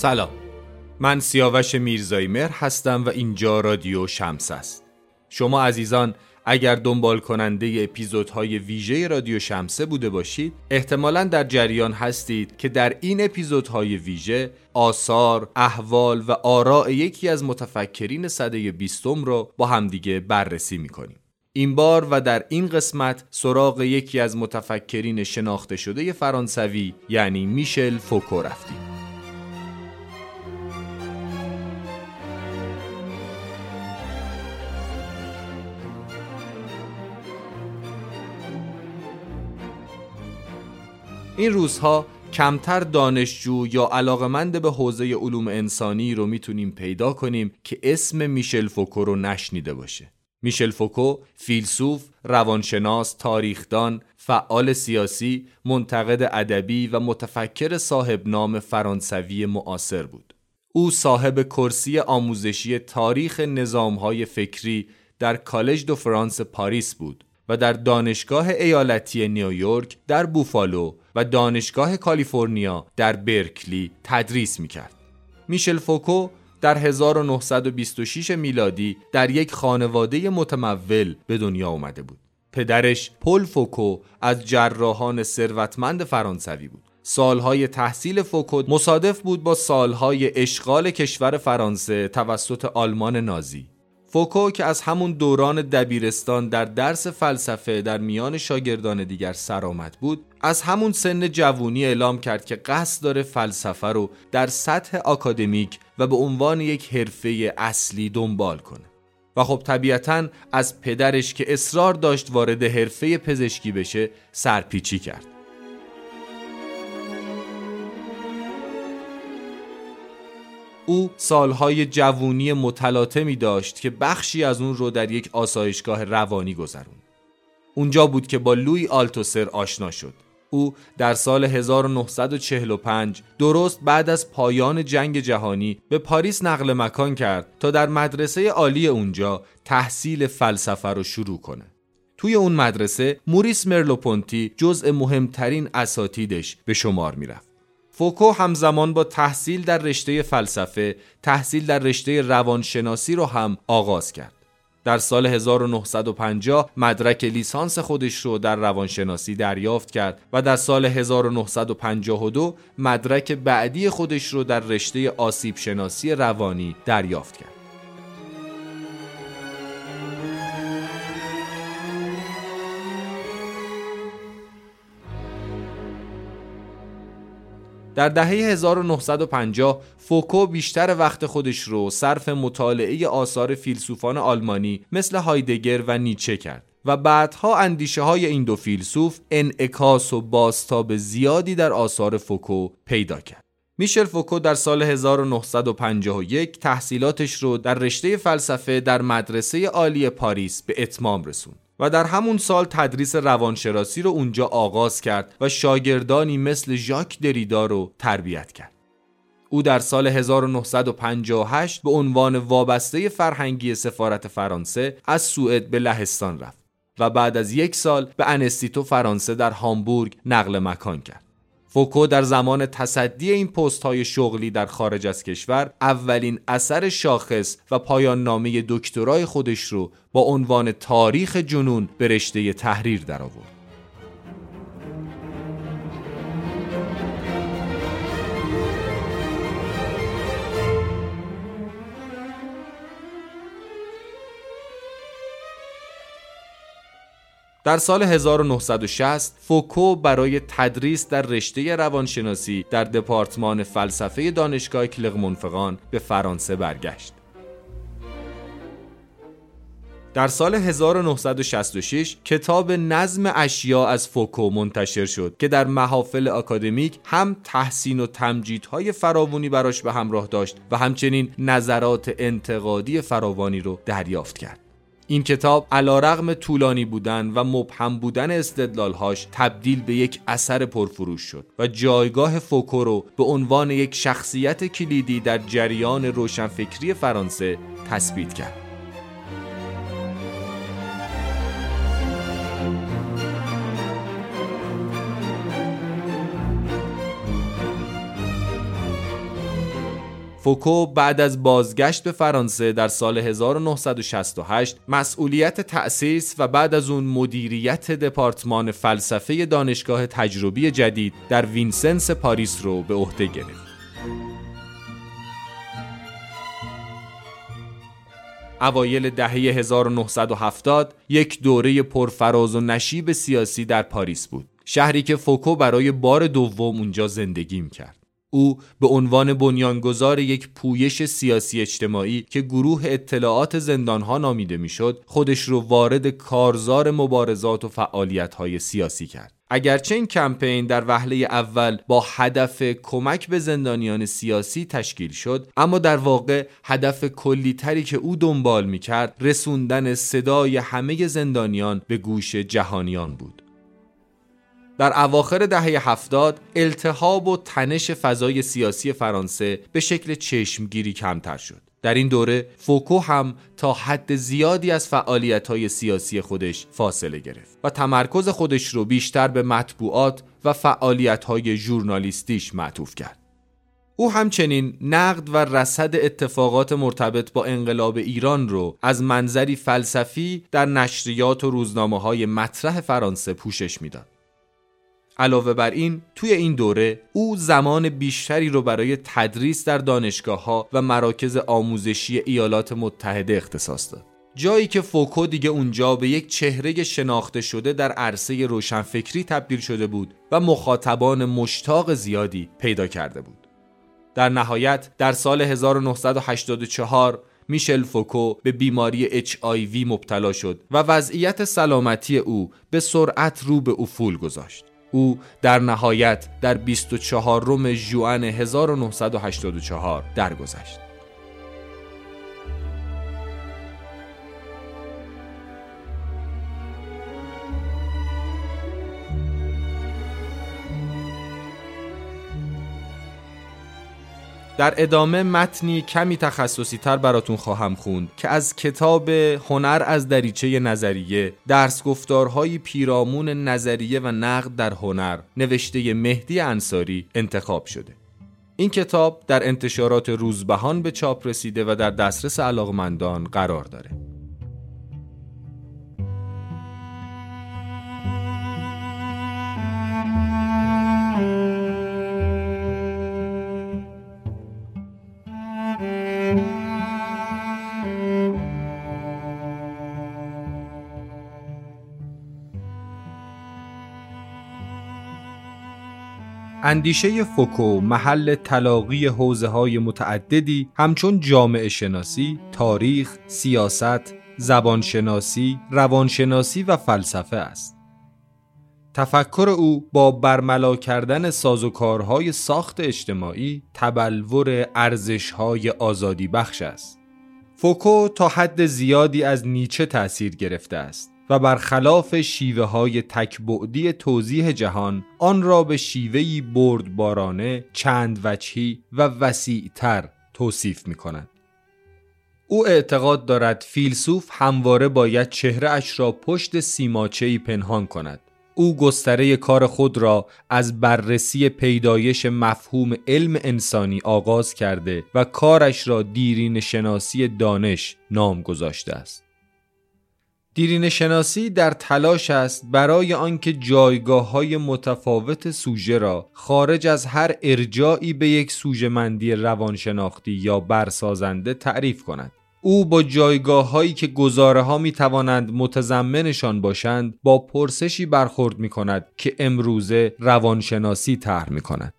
سلام. من سیاوش میرزایی مهر هستم و اینجا رادیو شمس است. شما عزیزان اگر دنبال کننده اپیزودهای ویژه رادیو شمسه بوده باشید احتمالا در جریان هستید که در این اپیزودهای ویژه آثار، احوال و آراء یکی از متفکرین صده بیستم رو با همدیگه بررسی می‌کنیم. این بار و در این قسمت سراغ یکی از متفکرین شناخته شده فرانسوی یعنی میشل فوکو رفتیم. این روزها کمتر دانشجو یا علاقمند به حوزه علوم انسانی رو می‌تونیم پیدا کنیم که اسم میشل فوکو رو نشنیده باشه. میشل فوکو فیلسوف، روانشناس، تاریخدان، فعال سیاسی، منتقد ادبی و متفکر صاحب نام فرانسوی معاصر بود. او صاحب کرسی آموزشی تاریخ نظامهای فکری در کالج دو فرانس پاریس بود و در دانشگاه ایالتی نیویورک در بوفالو و دانشگاه کالیفرنیا در برکلی تدریس می‌کرد. میشل فوکو در 1926 میلادی در یک خانواده متمول به دنیا آمده بود. پدرش پل فوکو از جراحان ثروتمند فرانسوی بود. سالهای تحصیل فوکو مصادف بود با سالهای اشغال کشور فرانسه توسط آلمان نازی. فوکو که از همون دوران دبیرستان در درس فلسفه در میان شاگردان دیگر سرآمد بود از همون سن جوونی اعلام کرد که قصد داره فلسفه رو در سطح آکادمیک و به عنوان یک حرفه اصلی دنبال کنه. و خب طبیعتا از پدرش که اصرار داشت وارد حرفه پزشکی بشه سرپیچی کرد. او سالهای جوونی متلاطمی داشت که بخشی از اون رو در یک آسایشگاه روانی گذرون. اونجا بود که با لوی آلتوسر آشنا شد. او در سال 1945 درست بعد از پایان جنگ جهانی به پاریس نقل مکان کرد تا در مدرسه عالی اونجا تحصیل فلسفه رو شروع کنه. توی اون مدرسه موریس مرلوپونتی جزء مهمترین اساتیدش به شمار می‌رفت. فوکو همزمان با تحصیل در رشته فلسفه تحصیل در رشته روانشناسی رو هم آغاز کرد. در سال 1950 مدرک لیسانس خودش رو در روانشناسی دریافت کرد و در سال 1952 مدرک بعدی خودش رو در رشته آسیب شناسی روانی دریافت کرد. در دهه 1950 فوکو بیشتر وقت خودش رو صرف مطالعه آثار فیلسوفان آلمانی مثل هایدگر و نیچه کرد و بعدها اندیشه های این دو فیلسوف انعکاس و بازتاب زیادی در آثار فوکو پیدا کرد. میشل فوکو در سال 1951 تحصیلاتش رو در رشته فلسفه در مدرسه عالی پاریس به اتمام رسوند. و در همون سال تدریس روانشناسی رو اونجا آغاز کرد و شاگردانی مثل ژاک دریدا رو تربیت کرد. او در سال 1958 به عنوان وابسته فرهنگی سفارت فرانسه از سوئد به لهستان رفت و بعد از یک سال به انستیتو فرانسه در هامبورگ نقل مکان کرد. فوکو در زمان تصدی این پست های شغلی در خارج از کشور اولین اثر شاخص و پایان نامه دکترای خودش رو با عنوان تاریخ جنون به رشته تحریر درآورد. در سال 1960 فوکو برای تدریس در رشته روانشناسی در دپارتمان فلسفه دانشگاه کلغمونفقان به فرانسه برگشت. در سال 1966 کتاب نظم اشیا از فوکو منتشر شد که در محافل اکادمیک هم تحسین و تمجیدهای فراوانی براش به همراه داشت و همچنین نظرات انتقادی فراوانی رو دریافت کرد. این کتاب علا رغم طولانی بودن و مبهم بودن استدلالهاش تبدیل به یک اثر پرفروش شد و جایگاه فوکو رو به عنوان یک شخصیت کلیدی در جریان روشنفکری فرانسه تثبیت کرد. فوکو بعد از بازگشت به فرانسه در سال 1968 مسئولیت تأسیس و بعد از اون مدیریت دپارتمان فلسفه دانشگاه تجربی جدید در وینسنس پاریس رو به عهده گرفت. اوایل دهه 1970 یک دوره پرفراز و نشیب سیاسی در پاریس بود شهری که فوکو برای بار دوم اونجا زندگی کرد او به عنوان بنیانگذار یک پویش سیاسی اجتماعی که گروه اطلاعات زندانها نامیده می‌شد خودش رو وارد کارزار مبارزات و فعالیت‌های سیاسی کرد. اگرچه این کمپین در وهله اول با هدف کمک به زندانیان سیاسی تشکیل شد اما در واقع هدف کلیتری که او دنبال می کرد رسوندن صدای همه زندانیان به گوش جهانیان بود. در اواخر دهه هفتاد التهاب و تنش فضای سیاسی فرانسه به شکل چشمگیری کمتر شد در این دوره فوکو هم تا حد زیادی از های سیاسی خودش فاصله گرفت و تمرکز خودش رو بیشتر به مطبوعات و های ژورنالیستیش معطوف کرد. او همچنین نقد و رصد اتفاقات مرتبط با انقلاب ایران رو از منظری فلسفی در نشریات و روزنامه های مطرح فرانسه پوشش می‌داد. علاوه بر این توی این دوره او زمان بیشتری رو برای تدریس در دانشگاه ها و مراکز آموزشی ایالات متحده اختصاص داد. جایی که فوکو دیگه اونجا به یک چهره شناخته شده در عرصه روشنفکری تبدیل شده بود و مخاطبان مشتاق زیادی پیدا کرده بود. در نهایت در سال 1984 میشل فوکو به بیماری HIV مبتلا شد و وضعیت سلامتی او به سرعت رو به افول گذاشت. او در نهایت در 24 روم جوان 1984 درگذشت. در ادامه متنی کمی تخصصی تر براتون خواهم خوند که از کتاب هنر از دریچه نظریه درس گفتارهای پیرامون نظریه و نقد در هنر نوشته مهدی انصاری انتخاب شده. این کتاب در انتشارات روزبهان به چاپ رسیده و در دسترس علاقمندان قرار داره. اندیشه فوکو محل تلاقی حوزه های متعددی همچون جامعه شناسی، تاریخ، سیاست، زبانشناسی، روانشناسی و فلسفه است. تفکر او با برملا کردن سازوکارهای ساخت اجتماعی تبلور ارزشهای آزادی بخش است. فوکو تا حد زیادی از نیچه تأثیر گرفته است. و برخلاف شیوه های تکبعدی توضیح جهان آن را به شیوهی بردبارانه چند وجهی و وسیعتر توصیف می کند. او اعتقاد دارد فیلسوف همواره باید چهره اش را پشت سیماچهی پنهان کند. او گستره کار خود را از بررسی پیدایش مفهوم علم انسانی آغاز کرده و کارش را دیرین شناسی دانش نام گذاشته است. دیرین شناسی در تلاش است برای آنکه جایگاه های متفاوت سوژه را خارج از هر ارجاعی به یک سوژه مندی روانشناختی یا برسازنده تعریف کند. او با جایگاه هایی که گزاره ها می توانند متضمنشان باشند با پرسشی برخورد می کند که امروزه روانشناسی طرح می کند.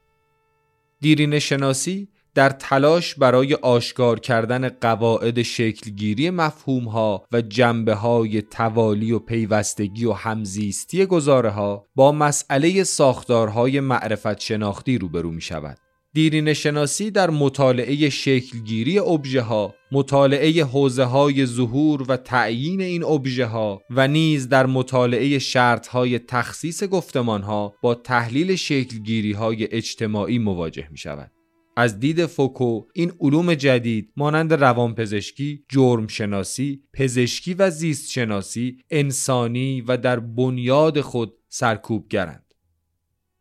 دیرین شناسی در تلاش برای آشکار کردن قواعد شکلگیری مفهومها و جنبه های توالی و پیوستگی و همزیستی گزاره ها با مسئله ساختارهای معرفت شناختی روبرو می شود. دیرین شناسی در مطالعه شکلگیری ابژه ها، مطالعه حوزه های ظهور و تعیین این ابژه ها و نیز در مطالعه شرط های تخصیص گفتمان ها با تحلیل شکلگیری های اجتماعی مواجه می شود. از دید فوکو این علوم جدید مانند روانپزشکی، جرم شناسی، پزشکی و زیست شناسی انسانی و در بنیاد خود سرکوبگرند.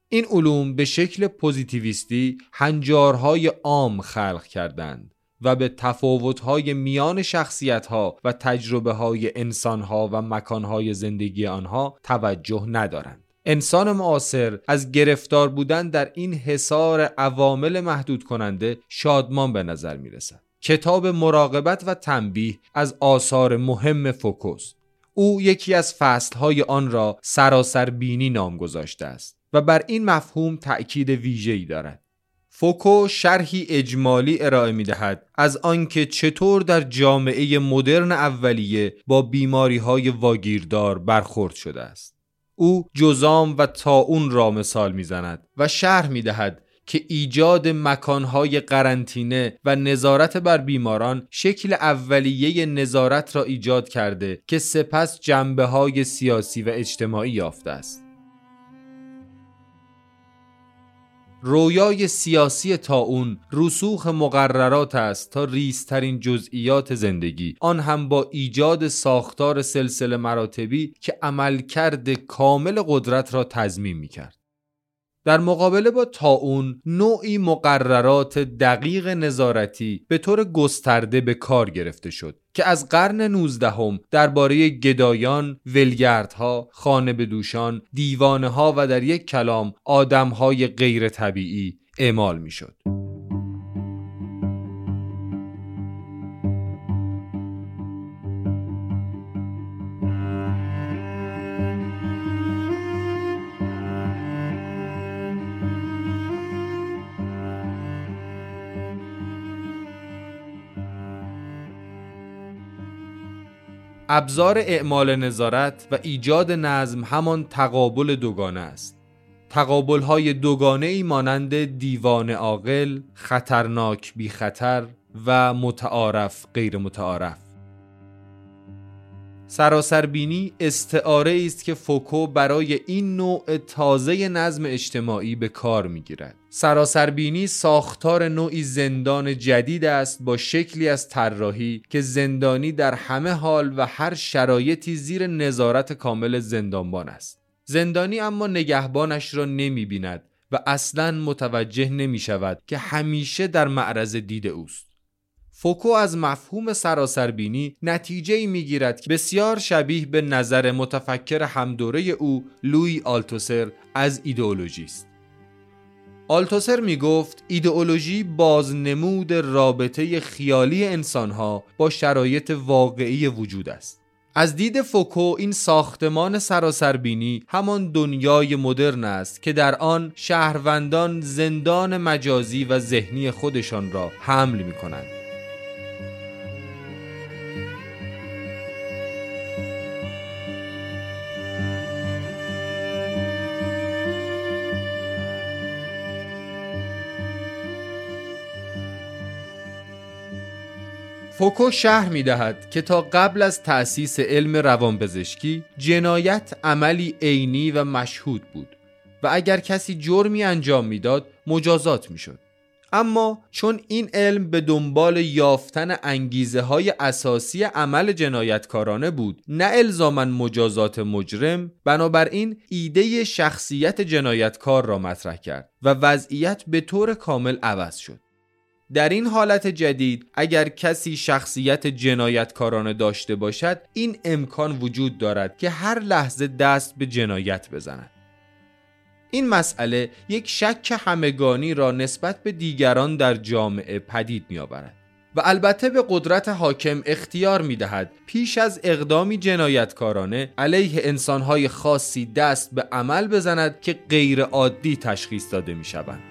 این علوم به شکل پوزیتیویستی هنجارهای عام خلق کردند و به تفاوت‌های میان شخصیت‌ها و تجربه انسان‌ها و مکان‌های زندگی آنها توجه ندارند. انسان معاصر از گرفتار بودن در این حصار عوامل محدود کننده شادمان به نظر می رسد. کتاب مراقبت و تنبیه از آثار مهم فوکوست. او یکی از فصلهای آن را سراسر بینی نام گذاشته است و بر این مفهوم تأکید ویژه‌ای دارد. فوکو شرحی اجمالی ارائه می دهد از آنکه چطور در جامعه مدرن اولیه با بیماری های واگیردار برخورد شده است. او جزام و تاون را مثال می‌زند و شرح می دهد که ایجاد مکانهای قرنطینه و نظارت بر بیماران شکل اولیه نظارت را ایجاد کرده که سپس جنبه های سیاسی و اجتماعی یافته است. رویای سیاسی تاون رسوخ مقررات است تا ریسترین جزئیات زندگی آن هم با ایجاد ساختار سلسله مراتبی که عملکرد کامل قدرت را تضمین می کرد. در مقابله با تاون نوعی مقررات دقیق نظارتی به طور گسترده به کار گرفته شد که از قرن 19 هم درباره گدایان، ولگردها، خانه بدوشان، دیوانه ها و در یک کلام آدمهای غیر طبیعی اعمال می شد. ابزار اعمال نظارت و ایجاد نظم همان تقابل دوگانه است. تقابل های دوگانه ای مانند دیوان عاقل، خطرناک بی خطر و متعارف غیر متعارف سراسربینی استعاره است که فوکو برای این نوع تازه نظم اجتماعی به کار می‌گیرد. سراسربینی ساختار نوعی زندان جدید است با شکلی از طراحی که زندانی در همه حال و هر شرایطی زیر نظارت کامل زندانبان است. زندانی اما نگهبانش را نمی بیند و اصلا متوجه نمی شود که همیشه در معرض دید اوست. فوکو از مفهوم سراسربینی نتیجه ای می گیرد که بسیار شبیه به نظر متفکر همدوره او لوی آلتوسر از ایدئولوژی است. آلتوسر می گفت ایدئولوژی بازنمود رابطه خیالی انسانها با شرایط واقعی وجود است. از دید فوکو این ساختمان سراسربینی همان دنیای مدرن است که در آن شهروندان زندان مجازی و ذهنی خودشان را حمل می کنند. فوکو شهر می دهد که تا قبل از تأسیس علم روانپزشکی جنایت عملی عینی و مشهود بود و اگر کسی جرمی انجام می‌داد مجازات می‌شد. اما چون این علم به دنبال یافتن انگیزه های اساسی عمل جنایتکارانه بود نه الزاما مجازات مجرم بنابراین ایده شخصیت جنایتکار را مطرح کرد و وضعیت به طور کامل عوض شد در این حالت جدید اگر کسی شخصیت جنایتکارانه داشته باشد این امکان وجود دارد که هر لحظه دست به جنایت بزند این مسئله یک شک همگانی را نسبت به دیگران در جامعه پدید می آورد و البته به قدرت حاکم اختیار می دهد پیش از اقدامی جنایتکارانه علیه انسانهای خاصی دست به عمل بزند که غیر عادی تشخیص داده می شوند.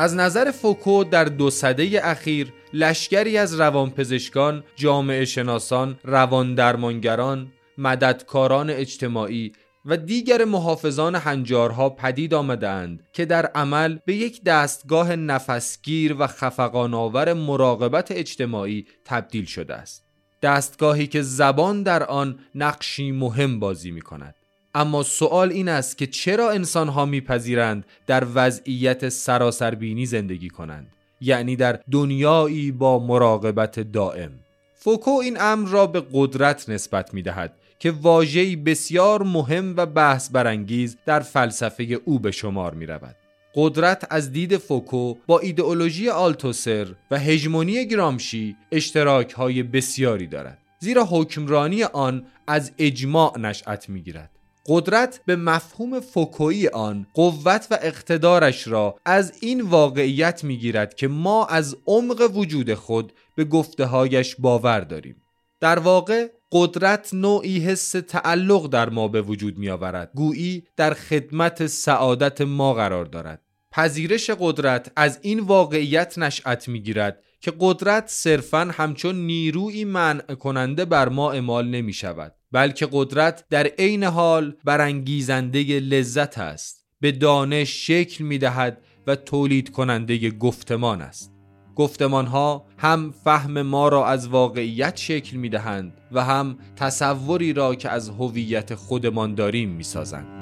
از نظر فوکو در دو سده اخیر لشکری از روانپزشکان، جامعه شناسان، رواندرمانگران، مددکاران اجتماعی و دیگر محافظان هنجارها پدید آمدند که در عمل به یک دستگاه نفسگیر و خفقانآور مراقبت اجتماعی تبدیل شده است. دستگاهی که زبان در آن نقشی مهم بازی می کند. اما سوال این است که چرا انسان ها میپذیرند در وضعیت سراسربینی زندگی کنند یعنی در دنیایی با مراقبت دائم فوکو این امر را به قدرت نسبت می دهد که واژه‌ای بسیار مهم و بحث برانگیز در فلسفه او به شمار می رود. قدرت از دید فوکو با ایدئولوژی آلتوسر و هژمونی گرامشی اشتراک های بسیاری دارد زیرا حکمرانی آن از اجماع نشأت می‌گیرد قدرت به مفهوم فوکویی آن قوت و اقتدارش را از این واقعیت می‌گیرد که ما از عمق وجود خود به گفتههایش باور داریم. در واقع قدرت نوعی حس تعلق در ما به وجود می آورد گویی در خدمت سعادت ما قرار دارد. پذیرش قدرت از این واقعیت نشأت می گیرد که قدرت صرفا همچون نیروی منع کننده بر ما اعمال نمی شود بلکه قدرت در عین حال برانگیزنده لذت است به دانش شکل می دهد و تولید کننده گفتمان است گفتمان ها هم فهم ما را از واقعیت شکل می دهند و هم تصوری را که از هویت خودمان داریم می سازند.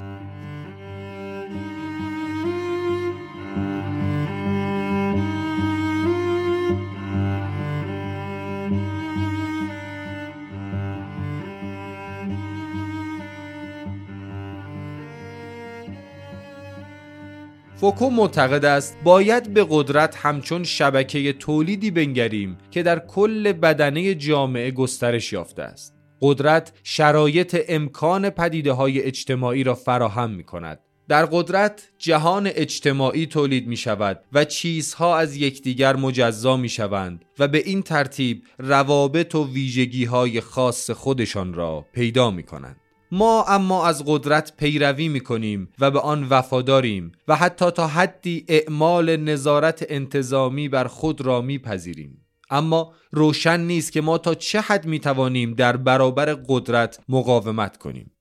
فوکو معتقد است باید به قدرت همچون شبکه تولیدی بنگریم که در کل بدنه جامعه گسترش یافته است قدرت شرایط امکان پدیده های اجتماعی را فراهم می کند در قدرت جهان اجتماعی تولید می شود و چیزها از یکدیگر مجزا می شوند و به این ترتیب روابط و ویژگی های خاص خودشان را پیدا می کنند. ما اما از قدرت پیروی می کنیم و به آن وفاداریم و حتی تا حدی اعمال نظارت انتظامی بر خود را میپذیریم. اما روشن نیست که ما تا چه حد می توانیم در برابر قدرت مقاومت کنیم.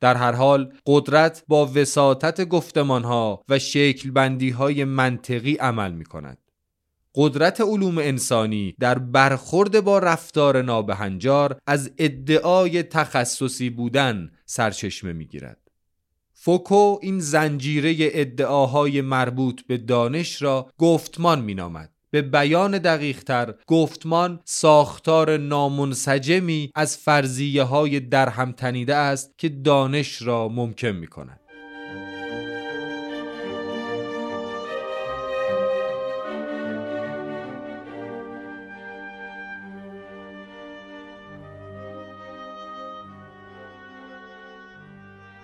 در هر حال قدرت با وساطت گفتمانها و شکل بندی های منطقی عمل می کند. قدرت علوم انسانی در برخورد با رفتار نابهنجار از ادعای تخصصی بودن سرچشمه می‌گیرد. فوکو این زنجیره ادعاهای مربوط به دانش را گفتمان مینامد. به بیان دقیقتر گفتمان ساختار نامنسجمی از فرضیه های درهم تنیده است که دانش را ممکن می کند.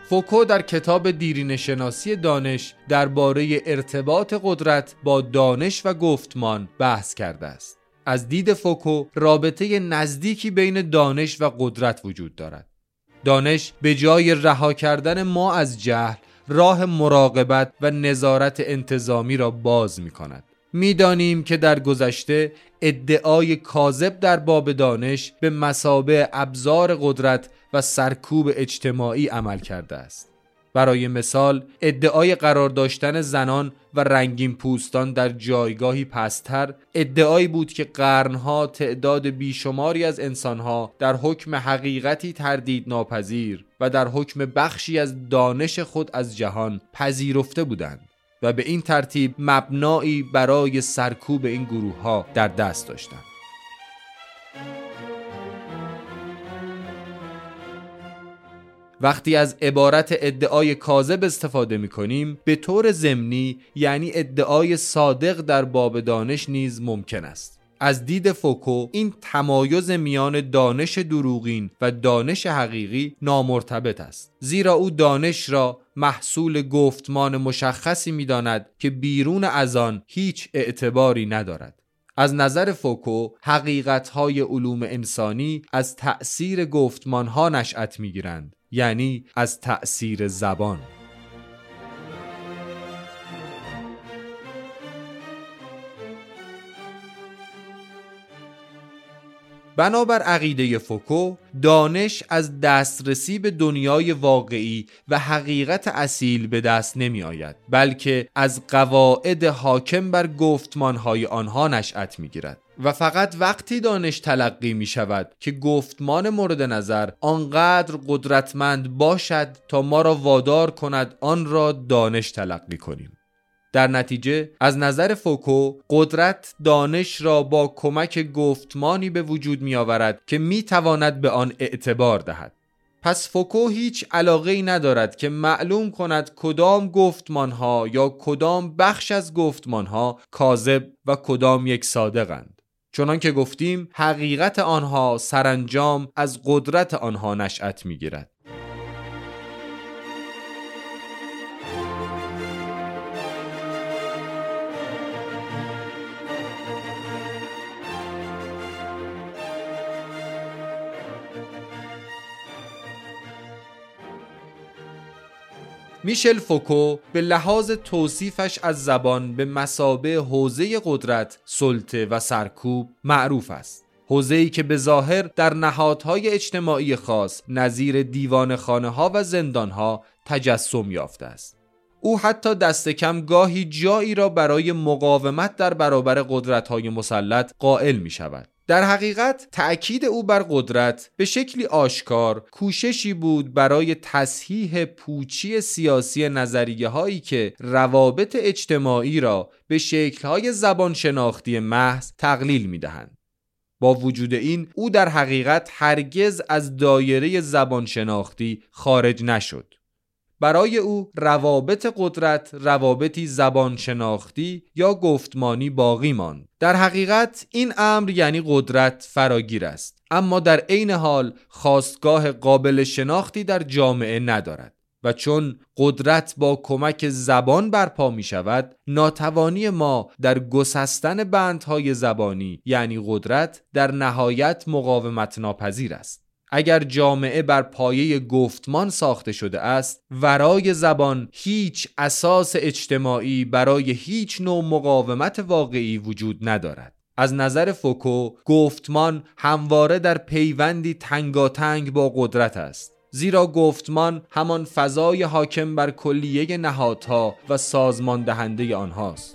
فوکو در کتاب دیرین شناسی دانش درباره ارتباط قدرت با دانش و گفتمان بحث کرده است. از دید فوکو رابطه نزدیکی بین دانش و قدرت وجود دارد. دانش به جای رها کردن ما از جهل راه مراقبت و نظارت انتظامی را باز می کند. می‌دانیم که در گذشته ادعای کاذب در باب دانش به مسابه ابزار قدرت و سرکوب اجتماعی عمل کرده است برای مثال ادعای قرار داشتن زنان و رنگین پوستان در جایگاهی پستر ادعایی بود که قرنها تعداد بیشماری از انسانها در حکم حقیقتی تردید ناپذیر و در حکم بخشی از دانش خود از جهان پذیرفته بودند و به این ترتیب مبنایی برای سرکوب این گروه ها در دست داشتند. وقتی از عبارت ادعای کاذب استفاده می کنیم به طور ضمنی یعنی ادعای صادق در باب دانش نیز ممکن است. از دید فوکو این تمایز میان دانش دروغین و دانش حقیقی نامرتبط است. زیرا او دانش را محصول گفتمان مشخصی می‌داند که بیرون از آن هیچ اعتباری ندارد. از نظر فوکو حقیقتهای علوم انسانی از تأثیر گفتمانها نشأت می‌گیرند. یعنی از تأثیر زبان. بنابر عقیده فوکو دانش از دسترسی به دنیای واقعی و حقیقت اصیل به دست نمی آید بلکه از قواعد حاکم بر گفتمانهای آنها نشأت می گیرد و فقط وقتی دانش تلقی می شود که گفتمان مورد نظر آنقدر قدرتمند باشد تا ما را وادار کند آن را دانش تلقی کنیم. در نتیجه از نظر فوکو قدرت دانش را با کمک گفتمانی به وجود می آورد که می تواند به آن اعتبار دهد. پس فوکو هیچ علاقه ای ندارد که معلوم کند کدام گفتمان ها یا کدام بخش از گفتمان ها کاذب و کدام یک صادقند. چنان که گفتیم حقیقت آنها سرانجام از قدرت آنها نشأت می‌گیرد. میشل فوکو به لحاظ توصیفش از زبان به مسابه حوزه قدرت، سلطه و سرکوب معروف است. ای که به ظاهر در نهادهای اجتماعی خاص نظیر دیوان خانه ها و زندان ها تجسم یافته است. او حتی دست کم گاهی جایی را برای مقاومت در برابر قدرت های مسلط قائل می شود. در حقیقت تأکید او بر قدرت به شکلی آشکار کوششی بود برای تصحیح پوچی سیاسی نظریه هایی که روابط اجتماعی را به شکلهای زبان شناختی محض تقلیل می دهند. با وجود این او در حقیقت هرگز از دایره زبان شناختی خارج نشد. برای او روابط قدرت روابطی زبان شناختی یا گفتمانی باقی ماند. در حقیقت این امر یعنی قدرت فراگیر است. اما در عین حال خواستگاه قابل شناختی در جامعه ندارد و چون قدرت با کمک زبان برپا می شود ناتوانی ما در گسستن بندهای زبانی یعنی قدرت در نهایت مقاومت ناپذیر است. اگر جامعه بر پایه گفتمان ساخته شده است ورای زبان هیچ اساس اجتماعی برای هیچ نوع مقاومت واقعی وجود ندارد. از نظر فوکو گفتمان همواره در پیوندی تنگاتنگ با قدرت است. زیرا گفتمان همان فضای حاکم بر کلیه نهادها و سازمان دهنده آنهاست.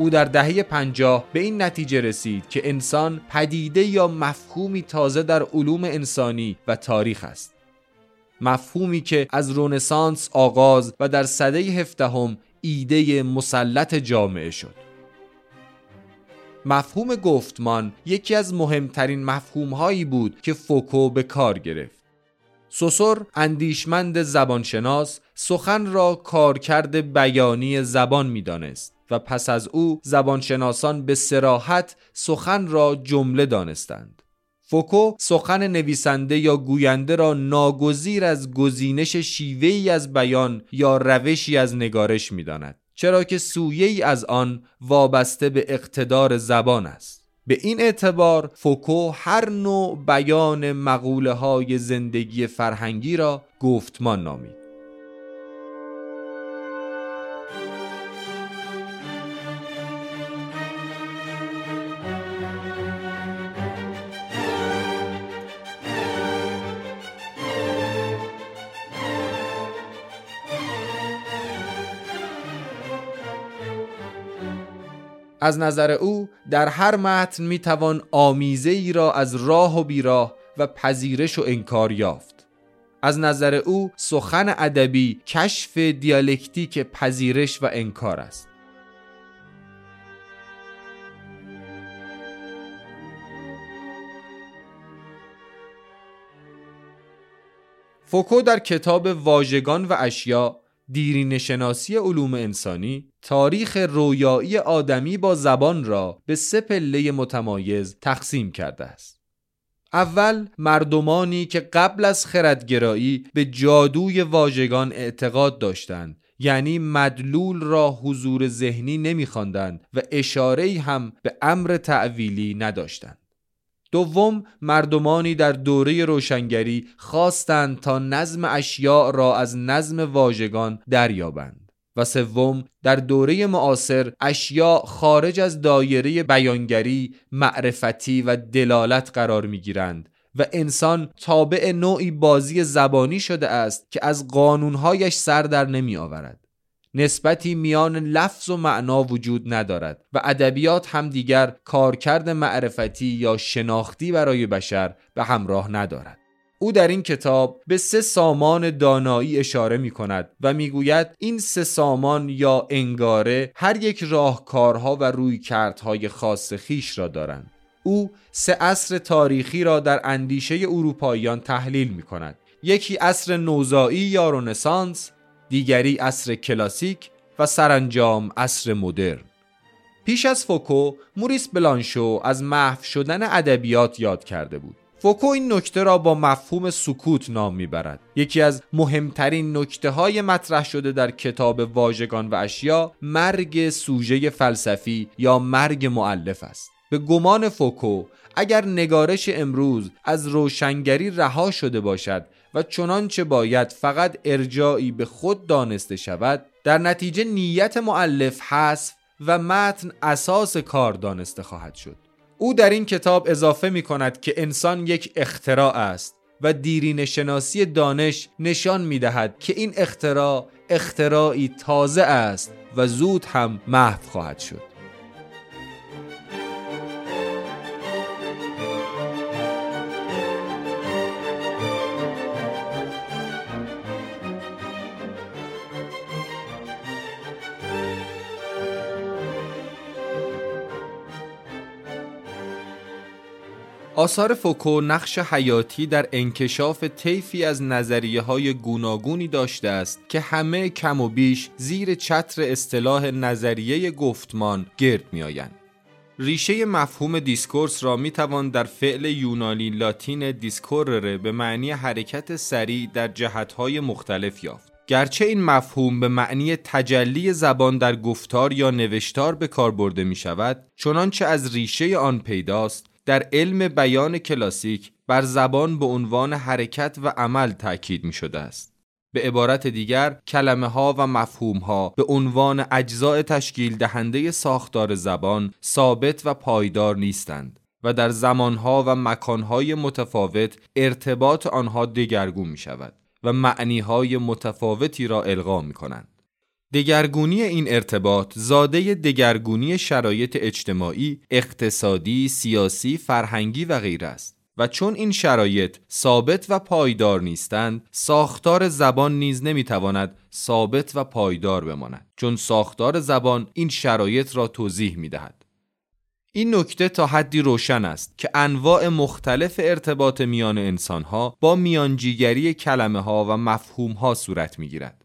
او در دهه پنجاه به این نتیجه رسید که انسان پدیده یا مفهومی تازه در علوم انسانی و تاریخ است. مفهومی که از رونسانس آغاز و در سده هفدهم ایده مسلط جامعه شد. مفهوم گفتمان یکی از مهمترین مفهومهایی بود که فوکو به کار گرفت. سوسور اندیشمند زبانشناس سخن را کارکرد بیانی زبان می‌دانست. و پس از او زبانشناسان به سراحت سخن را جمله دانستند. فوکو سخن نویسنده یا گوینده را ناگزیر از گزینش شیوهی از بیان یا روشی از نگارش می‌داند چرا که سویه از آن وابسته به اقتدار زبان است. به این اعتبار فوکو هر نوع بیان مقوله های زندگی فرهنگی را گفتمان نامید. از نظر او در هر متن می‌توان آمیزه ای را از راه و بیراه و پذیرش و انکار یافت. از نظر او سخن ادبی کشف دیالکتیک پذیرش و انکار است. فوکو در کتاب واژگان و اشیا دیرین شناسی علوم انسانی تاریخ رویایی آدمی با زبان را به سه پله متمایز تقسیم کرده است. اول مردمانی که قبل از خردگرایی به جادوی واژگان اعتقاد داشتند یعنی مدلول را حضور ذهنی نمیخواندند و اشاره هم به امر تعویلی نداشتند دوم مردمانی در دوره روشنگری خواستند تا نظم اشیاء را از نظم واژگان دریابند و سوم در دوره معاصر اشیاء خارج از دایره بیانگری معرفتی و دلالت قرار می گیرند و انسان تابع نوعی بازی زبانی شده است که از قانونهایش سر در نمی آورد. نسبتی میان لفظ و معنا وجود ندارد و ادبیات هم دیگر کارکرد معرفتی یا شناختی برای بشر به همراه ندارد. او در این کتاب به سه سامان دانایی اشاره می کند و می‌گوید این سه سامان یا انگاره هر یک راهکارها و رویکردهای خاص خیش را دارند. او سه عصر تاریخی را در اندیشه اروپاییان تحلیل می کند. یکی عصر نوزایی یا رنسانس، دیگری عصر کلاسیک و سرانجام عصر مدرن. پیش از فوکو، موریس بلانشو از محو شدن ادبیات یاد کرده بود. فوکو این نکته را با مفهوم سکوت نام می‌برد یکی از مهمترین نکته های مطرح شده در کتاب واژگان و اشیا مرگ سوژه فلسفی یا مرگ مؤلف است به گمان فوکو اگر نگارش امروز از روشنگری رها شده باشد و چنانچه باید فقط ارجایی به خود دانسته شود در نتیجه نیت معلف حذف و متن اساس کار دانسته خواهد شد. او در این کتاب اضافه می کند که انسان یک اختراع است و دیرین شناسی دانش نشان می دهد که این اختراع اختراعی تازه است و زود هم محو خواهد شد. آثار فوکو نقش حیاتی در انکشاف طیفی از نظریه های گوناگونی داشته است که همه کم و بیش زیر چتر اصطلاح نظریه گفتمان گرد می آیند. ریشه مفهوم دیسکورس را می توان در فعل یونانی لاتین دیسکورره به معنی حرکت سریع در جهتهای مختلف یافت. گرچه این مفهوم به معنی تجلی زبان در گفتار یا نوشتار به کار برده می شود چنانچه از ریشه آن پیداست در علم بیان کلاسیک بر زبان به عنوان حرکت و عمل تاکید می شده است. به عبارت دیگر کلمه ها و مفهوم ها به عنوان اجزاء تشکیل دهنده ساختار زبان ثابت و پایدار نیستند و در زمانها و مکانهای متفاوت ارتباط آنها دگرگون می شود و معنی های متفاوتی را القا می کنند. دگرگونی این ارتباط زاده دگرگونی شرایط اجتماعی، اقتصادی، سیاسی، فرهنگی و غیره است. و چون این شرایط ثابت و پایدار نیستند ساختار زبان نیز نمی‌تواند ثابت و پایدار بماند چون ساختار زبان این شرایط را توضیح می‌دهد این نکته تا حدی روشن است که انواع مختلف ارتباط میان انسانها با میانجیگری کلمه ها و مفهوم ها صورت می گیرد.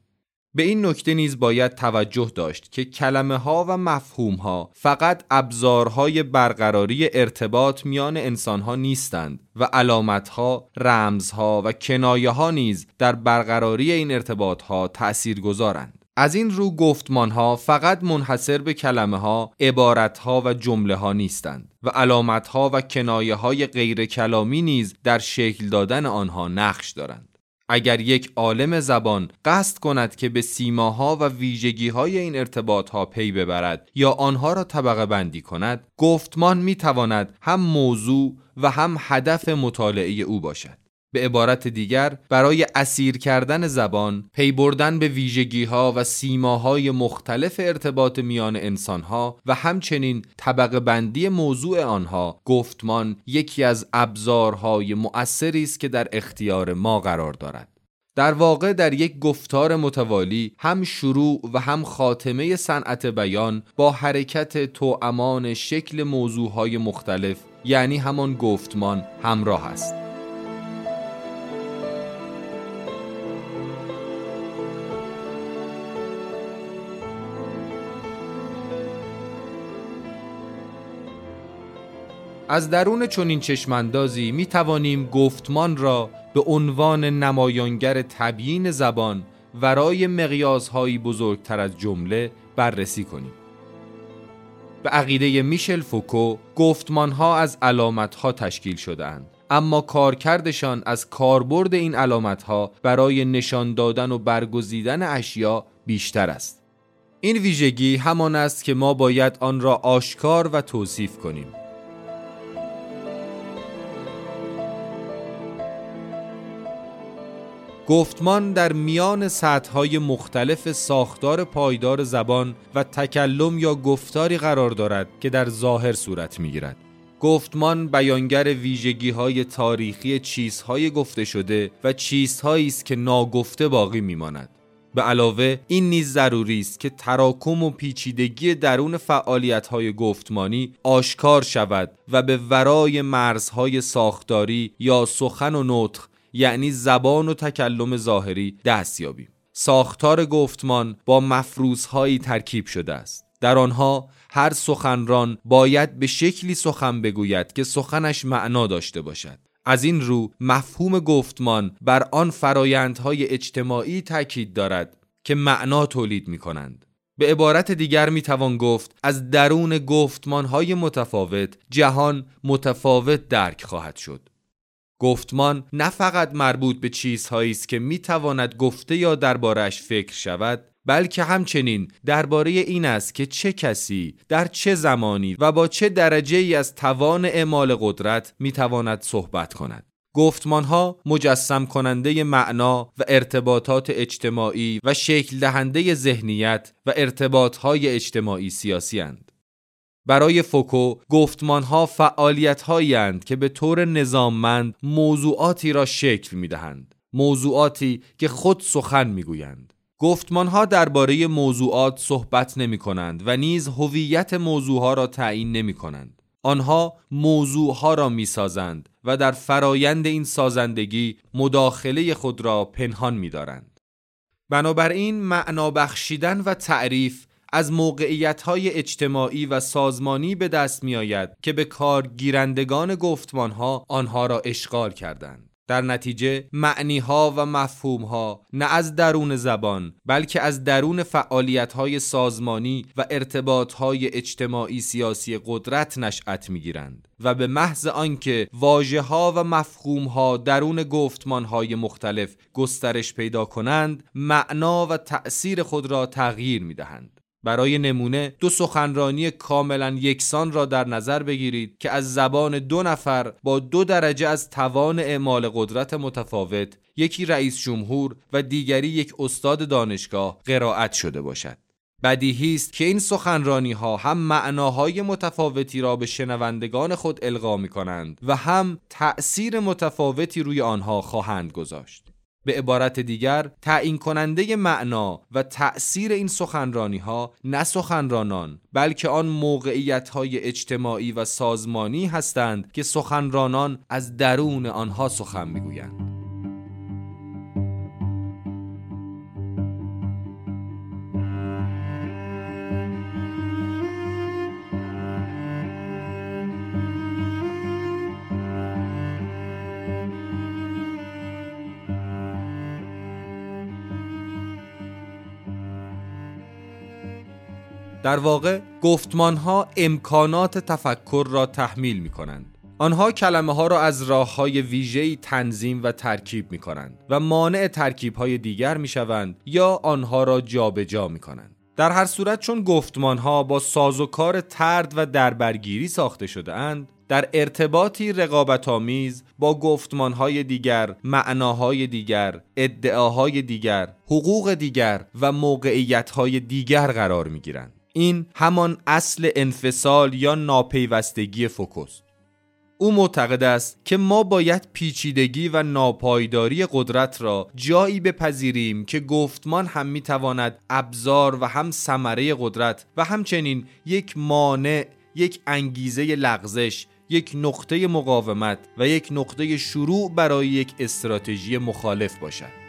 به این نکته نیز باید توجه داشت که کلمه ها و مفهوم ها فقط ابزارهای برقراری ارتباط میان انسان ها نیستند و علامت ها، رمز ها و کنایه ها نیز در برقراری این ارتباط ها تأثیر گذارند. از این رو گفتمان ها فقط منحصر به کلمه ها، عبارت ها و جمله ها نیستند و علامت ها و کنایه های غیر کلامی نیز در شکل دادن آنها نقش دارند. اگر یک عالم زبان قصد کند که به سیماها و ویژگیهای این ارتباطها پی ببرد یا آنها را طبقه بندی کند گفتمان می تواند هم موضوع و هم هدف مطالعه او باشد. به عبارت دیگر برای اسیر کردن زبان پی بردن به ویژگی ها و سیماهای مختلف ارتباط میان انسان ها و همچنین طبقه بندی موضوع آنها گفتمان یکی از ابزارهای مؤثری است که در اختیار ما قرار دارد. در واقع در یک گفتار متوالی هم شروع و هم خاتمه صنعت بیان با حرکت توامان شکل موضوعهای مختلف یعنی همان گفتمان همراه است. از درون چنین چشماندازی می توانیم گفتمان را به عنوان نمایانگر تبیین زبان ورای مقیاسهایی بزرگتر از جمله بررسی کنیم. به عقیده میشل فوکو گفتمانها از علامتها تشکیل شدهاند اما کارکردشان از کاربرد این علامتها برای نشان دادن و برگزیدن اشیا بیشتر است. این ویژگی همان است که ما باید آن را آشکار و توصیف کنیم. گفتمان در میان سطحهای مختلف ساختار پایدار زبان و تکلم یا گفتاری قرار دارد که در ظاهر صورت می‌گیرد. گفتمان بیانگر ویژگی های تاریخی چیزهای گفته شده و چیزهایی است که ناگفته باقی میماند. به علاوه این نیز ضروری است که تراکم و پیچیدگی درون فعالیت های گفتمانی آشکار شود و به ورای مرزهای ساختاری یا سخن و نطق یعنی زبان و تکلم ظاهری دست یابیم ساختار گفتمان با مفروضهایی ترکیب شده است در آنها هر سخنران باید به شکلی سخن بگوید که سخنش معنا داشته باشد از این رو مفهوم گفتمان بر آن فرایندهای اجتماعی تاکید دارد که معنا تولید می کنند. به عبارت دیگر می توان گفت از درون گفتمانهای متفاوت جهان متفاوت درک خواهد شد. گفتمان نه فقط مربوط به چیزهایی است که می تواند گفته یا دربارش فکر شود بلکه همچنین درباره این است که چه کسی در چه زمانی و با چه درجه ای از توان اعمال قدرت می تواند صحبت کند گفتمان ها مجسم کننده معنا و ارتباطات اجتماعی و شکل دهنده ذهنیت و ارتباط های اجتماعی سیاسی هند. برای فوکو گفتمان ها فعالیت هایی که به طور نظاممند موضوعاتی را شکل می دهند. موضوعاتی که خود سخن می گویند. گفتمان ها درباره موضوعات صحبت نمی کنند و نیز هویت موضوع ها را تعیین نمی کنند. آنها موضوع ها را می سازند و در فرایند این سازندگی مداخله خود را پنهان می دارند. بنابراین معنا بخشیدن و تعریف از موقعیت های اجتماعی و سازمانی به دست می آید که به کارگیرندگان گفتمان ها آنها را اشغال کردند. در نتیجه معنی ها و مفهوم ها نه از درون زبان بلکه از درون فعالیت های سازمانی و ارتباط های اجتماعی سیاسی قدرت نشأت می گیرند و به محض آنکه واژه ها و مفهوم ها درون گفتمان های مختلف گسترش پیدا کنند معنا و تأثیر خود را تغییر می دهند برای نمونه دو سخنرانی کاملا یکسان را در نظر بگیرید که از زبان دو نفر با دو درجه از توان اعمال قدرت متفاوت یکی رئیس جمهور و دیگری یک استاد دانشگاه قرائت شده باشد. بدیهی است که این سخنرانی ها هم معناهای متفاوتی را به شنوندگان خود القا می کنند و هم تأثیر متفاوتی روی آنها خواهند گذاشت. به عبارت دیگر تعیین کننده معنا و تأثیر این سخنرانی ها نه سخنرانان بلکه آن موقعیت های اجتماعی و سازمانی هستند که سخنرانان از درون آنها سخن می‌گویند. در واقع گفتمان ها امکانات تفکر را تحمیل می کنند. آنها کلمه ها را از راه های ویژه‌ای تنظیم و ترکیب می کنند و مانع ترکیب های دیگر می شوند یا آنها را جابجا جا می کنند. در هر صورت چون گفتمان ها با سازوکار ترد و دربرگیری ساخته شده اند در ارتباطی رقابت آمیز با گفتمان های دیگر، معناهای دیگر، ادعاهای دیگر، حقوق دیگر و موقعیت های دیگر قرار می گیرند. این همان اصل انفصال یا ناپیوستگی فوکوست او معتقد است که ما باید پیچیدگی و ناپایداری قدرت را جایی بپذیریم که گفتمان هم می‌تواند ابزار و هم ثمره قدرت و همچنین یک مانع یک انگیزه لغزش یک نقطه مقاومت و یک نقطه شروع برای یک استراتژی مخالف باشد.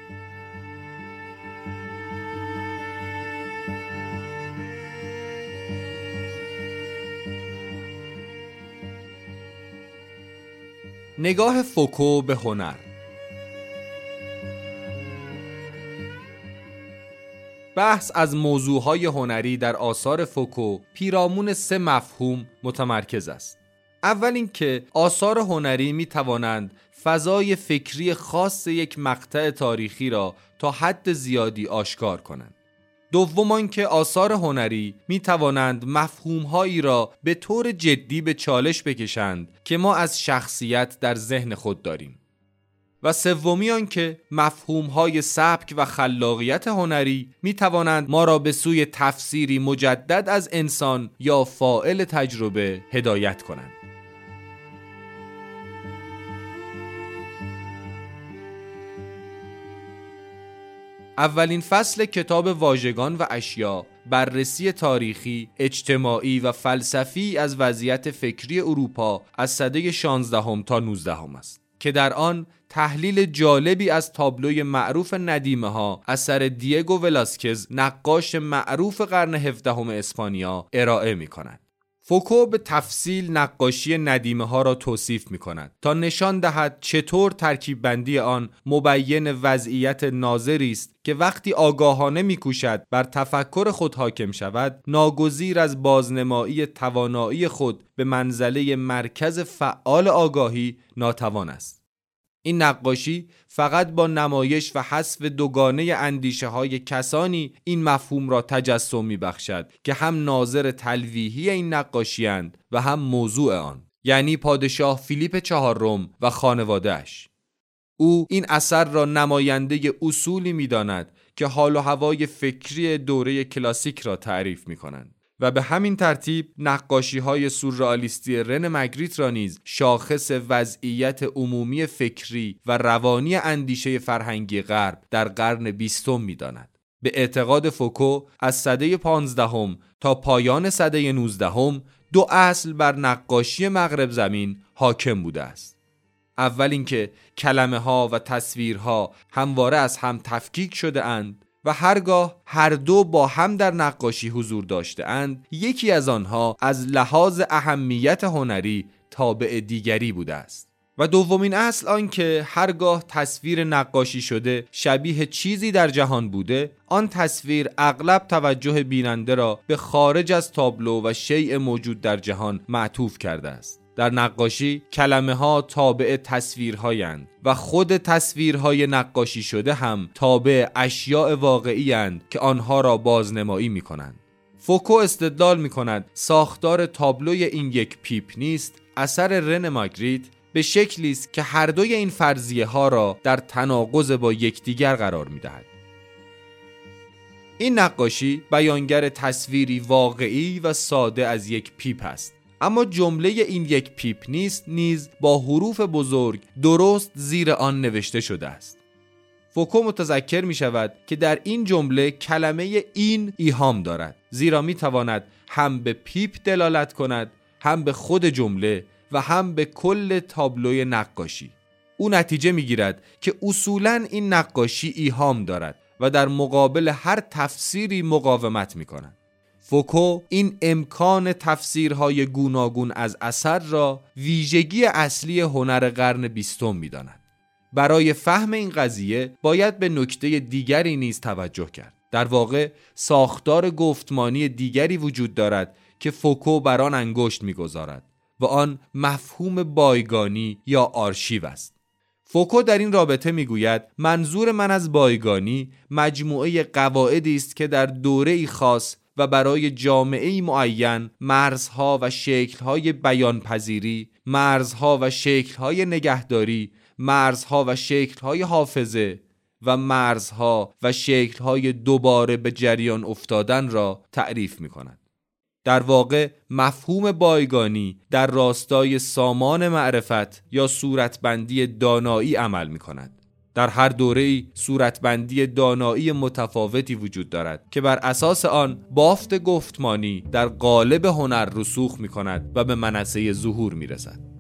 نگاه فوکو به هنر. بحث از موضوعهای هنری در آثار فوکو پیرامون سه مفهوم متمرکز است. اول اینکه آثار هنری می توانند فضای فکری خاص یک مقطع تاریخی را تا حد زیادی آشکار کنند. دوم که آثار هنری می توانند مفهومهایی را به طور جدی به چالش بکشند که ما از شخصیت در ذهن خود داریم. و سومی آنکه مفهوم های سبک و خلاقیت هنری می توانند ما را به سوی تفسیری مجدد از انسان یا فائل تجربه هدایت کنند. اولین فصل کتاب واژگان و اشیا بررسی تاریخی، اجتماعی و فلسفی از وضعیت فکری اروپا از سده 16 تا 19 هم است که در آن تحلیل جالبی از تابلوی معروف ندیمه ها اثر دیگو ولاسکز نقاش معروف قرن 17 اسپانیا ارائه می کند. فوکو به تفصیل نقاشی ندیمه ها را توصیف می کند تا نشان دهد چطور ترکیب بندی آن مبین وضعیت ناظری است که وقتی آگاهانه میکوشد بر تفکر خود حاکم شود ناگزیر از بازنمایی توانایی خود به منزله مرکز فعال آگاهی ناتوان است. این نقاشی فقط با نمایش و حذف دوگانه اندیشه های کسانی این مفهوم را تجسم می بخشد که هم ناظر تلویحی این نقاشی و هم موضوع آن یعنی پادشاه فیلیپ چهارم و خانوادهش او این اثر را نماینده اصولی می داند که حال و هوای فکری دوره کلاسیک را تعریف می کنند. و به همین ترتیب نقاشی های سورئالیستی رن مگریت را نیز شاخص وضعیت عمومی فکری و روانی اندیشه فرهنگی غرب در قرن بیستم می‌داند. به اعتقاد فوکو از سده پانزدهم تا پایان سده نوزدهم دو اصل بر نقاشی مغرب زمین حاکم بوده است. اول اینکه کلمه ها و تصویرها همواره از هم تفکیک شده اند و هرگاه هر دو با هم در نقاشی حضور داشته اند یکی از آنها از لحاظ اهمیت هنری تابع دیگری بوده است. و دومین اصل آنکه هرگاه تصویر نقاشی شده شبیه چیزی در جهان بوده آن تصویر اغلب توجه بیننده را به خارج از تابلو و شیء موجود در جهان معطوف کرده است. در نقاشی کلمه ها تابع تصویرهایند و خود تصویرهای نقاشی شده هم تابع اشیاء واقعی هند که آنها را بازنمایی می کنند. فوکو استدلال می کند ساختار تابلوی این یک پیپ نیست اثر رنه ماگریت به شکلی است که هر دوی این فرضیه ها را در تناقض با یکدیگر قرار می دهد. این نقاشی بیانگر تصویری واقعی و ساده از یک پیپ است اما جمله این یک پیپ نیست نیز با حروف بزرگ درست زیر آن نوشته شده است. فوکو متذکر می شود که در این جمله کلمه این ایهام دارد زیرا می تواند هم به پیپ دلالت کند هم به خود جمله و هم به کل تابلوی نقاشی. او نتیجه می گیرد که اصولا این نقاشی ایهام دارد و در مقابل هر تفسیری مقاومت می کند. فوکو این امکان تفسیرهای گوناگون از اثر را ویژگی اصلی هنر قرن بیستم می‌داند. برای فهم این قضیه باید به نکته دیگری نیز توجه کرد. در واقع ساختار گفتمانی دیگری وجود دارد که فوکو بر آن انگشت می‌گذارد و آن مفهوم بایگانی یا آرشیو است. فوکو در این رابطه می‌گوید منظور من از بایگانی مجموعه قواعدی است که در دوره خاص و برای جامعه معین مرزها و شکلهای بیانپذیری مرزها و شکلهای نگهداری مرزها و شکلهای حافظه و مرزها و شکلهای دوباره به جریان افتادن را تعریف می کند. در واقع مفهوم بایگانی در راستای سامان معرفت یا صورتبندی دانایی عمل می کند. در هر دوره صورتبندی دانایی متفاوتی وجود دارد که بر اساس آن بافت گفتمانی در قالب هنر رسوخ می کند و به منصه ظهور می رسد.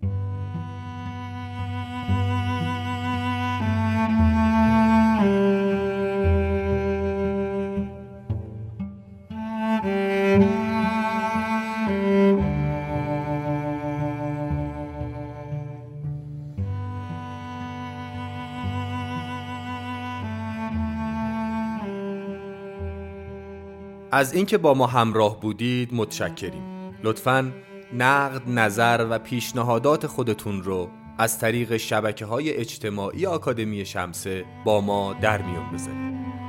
از اینکه با ما همراه بودید متشکریم. لطفا نقد نظر و پیشنهادات خودتون رو از طریق شبکه های اجتماعی آکادمی شمسه با ما در میون بذارید.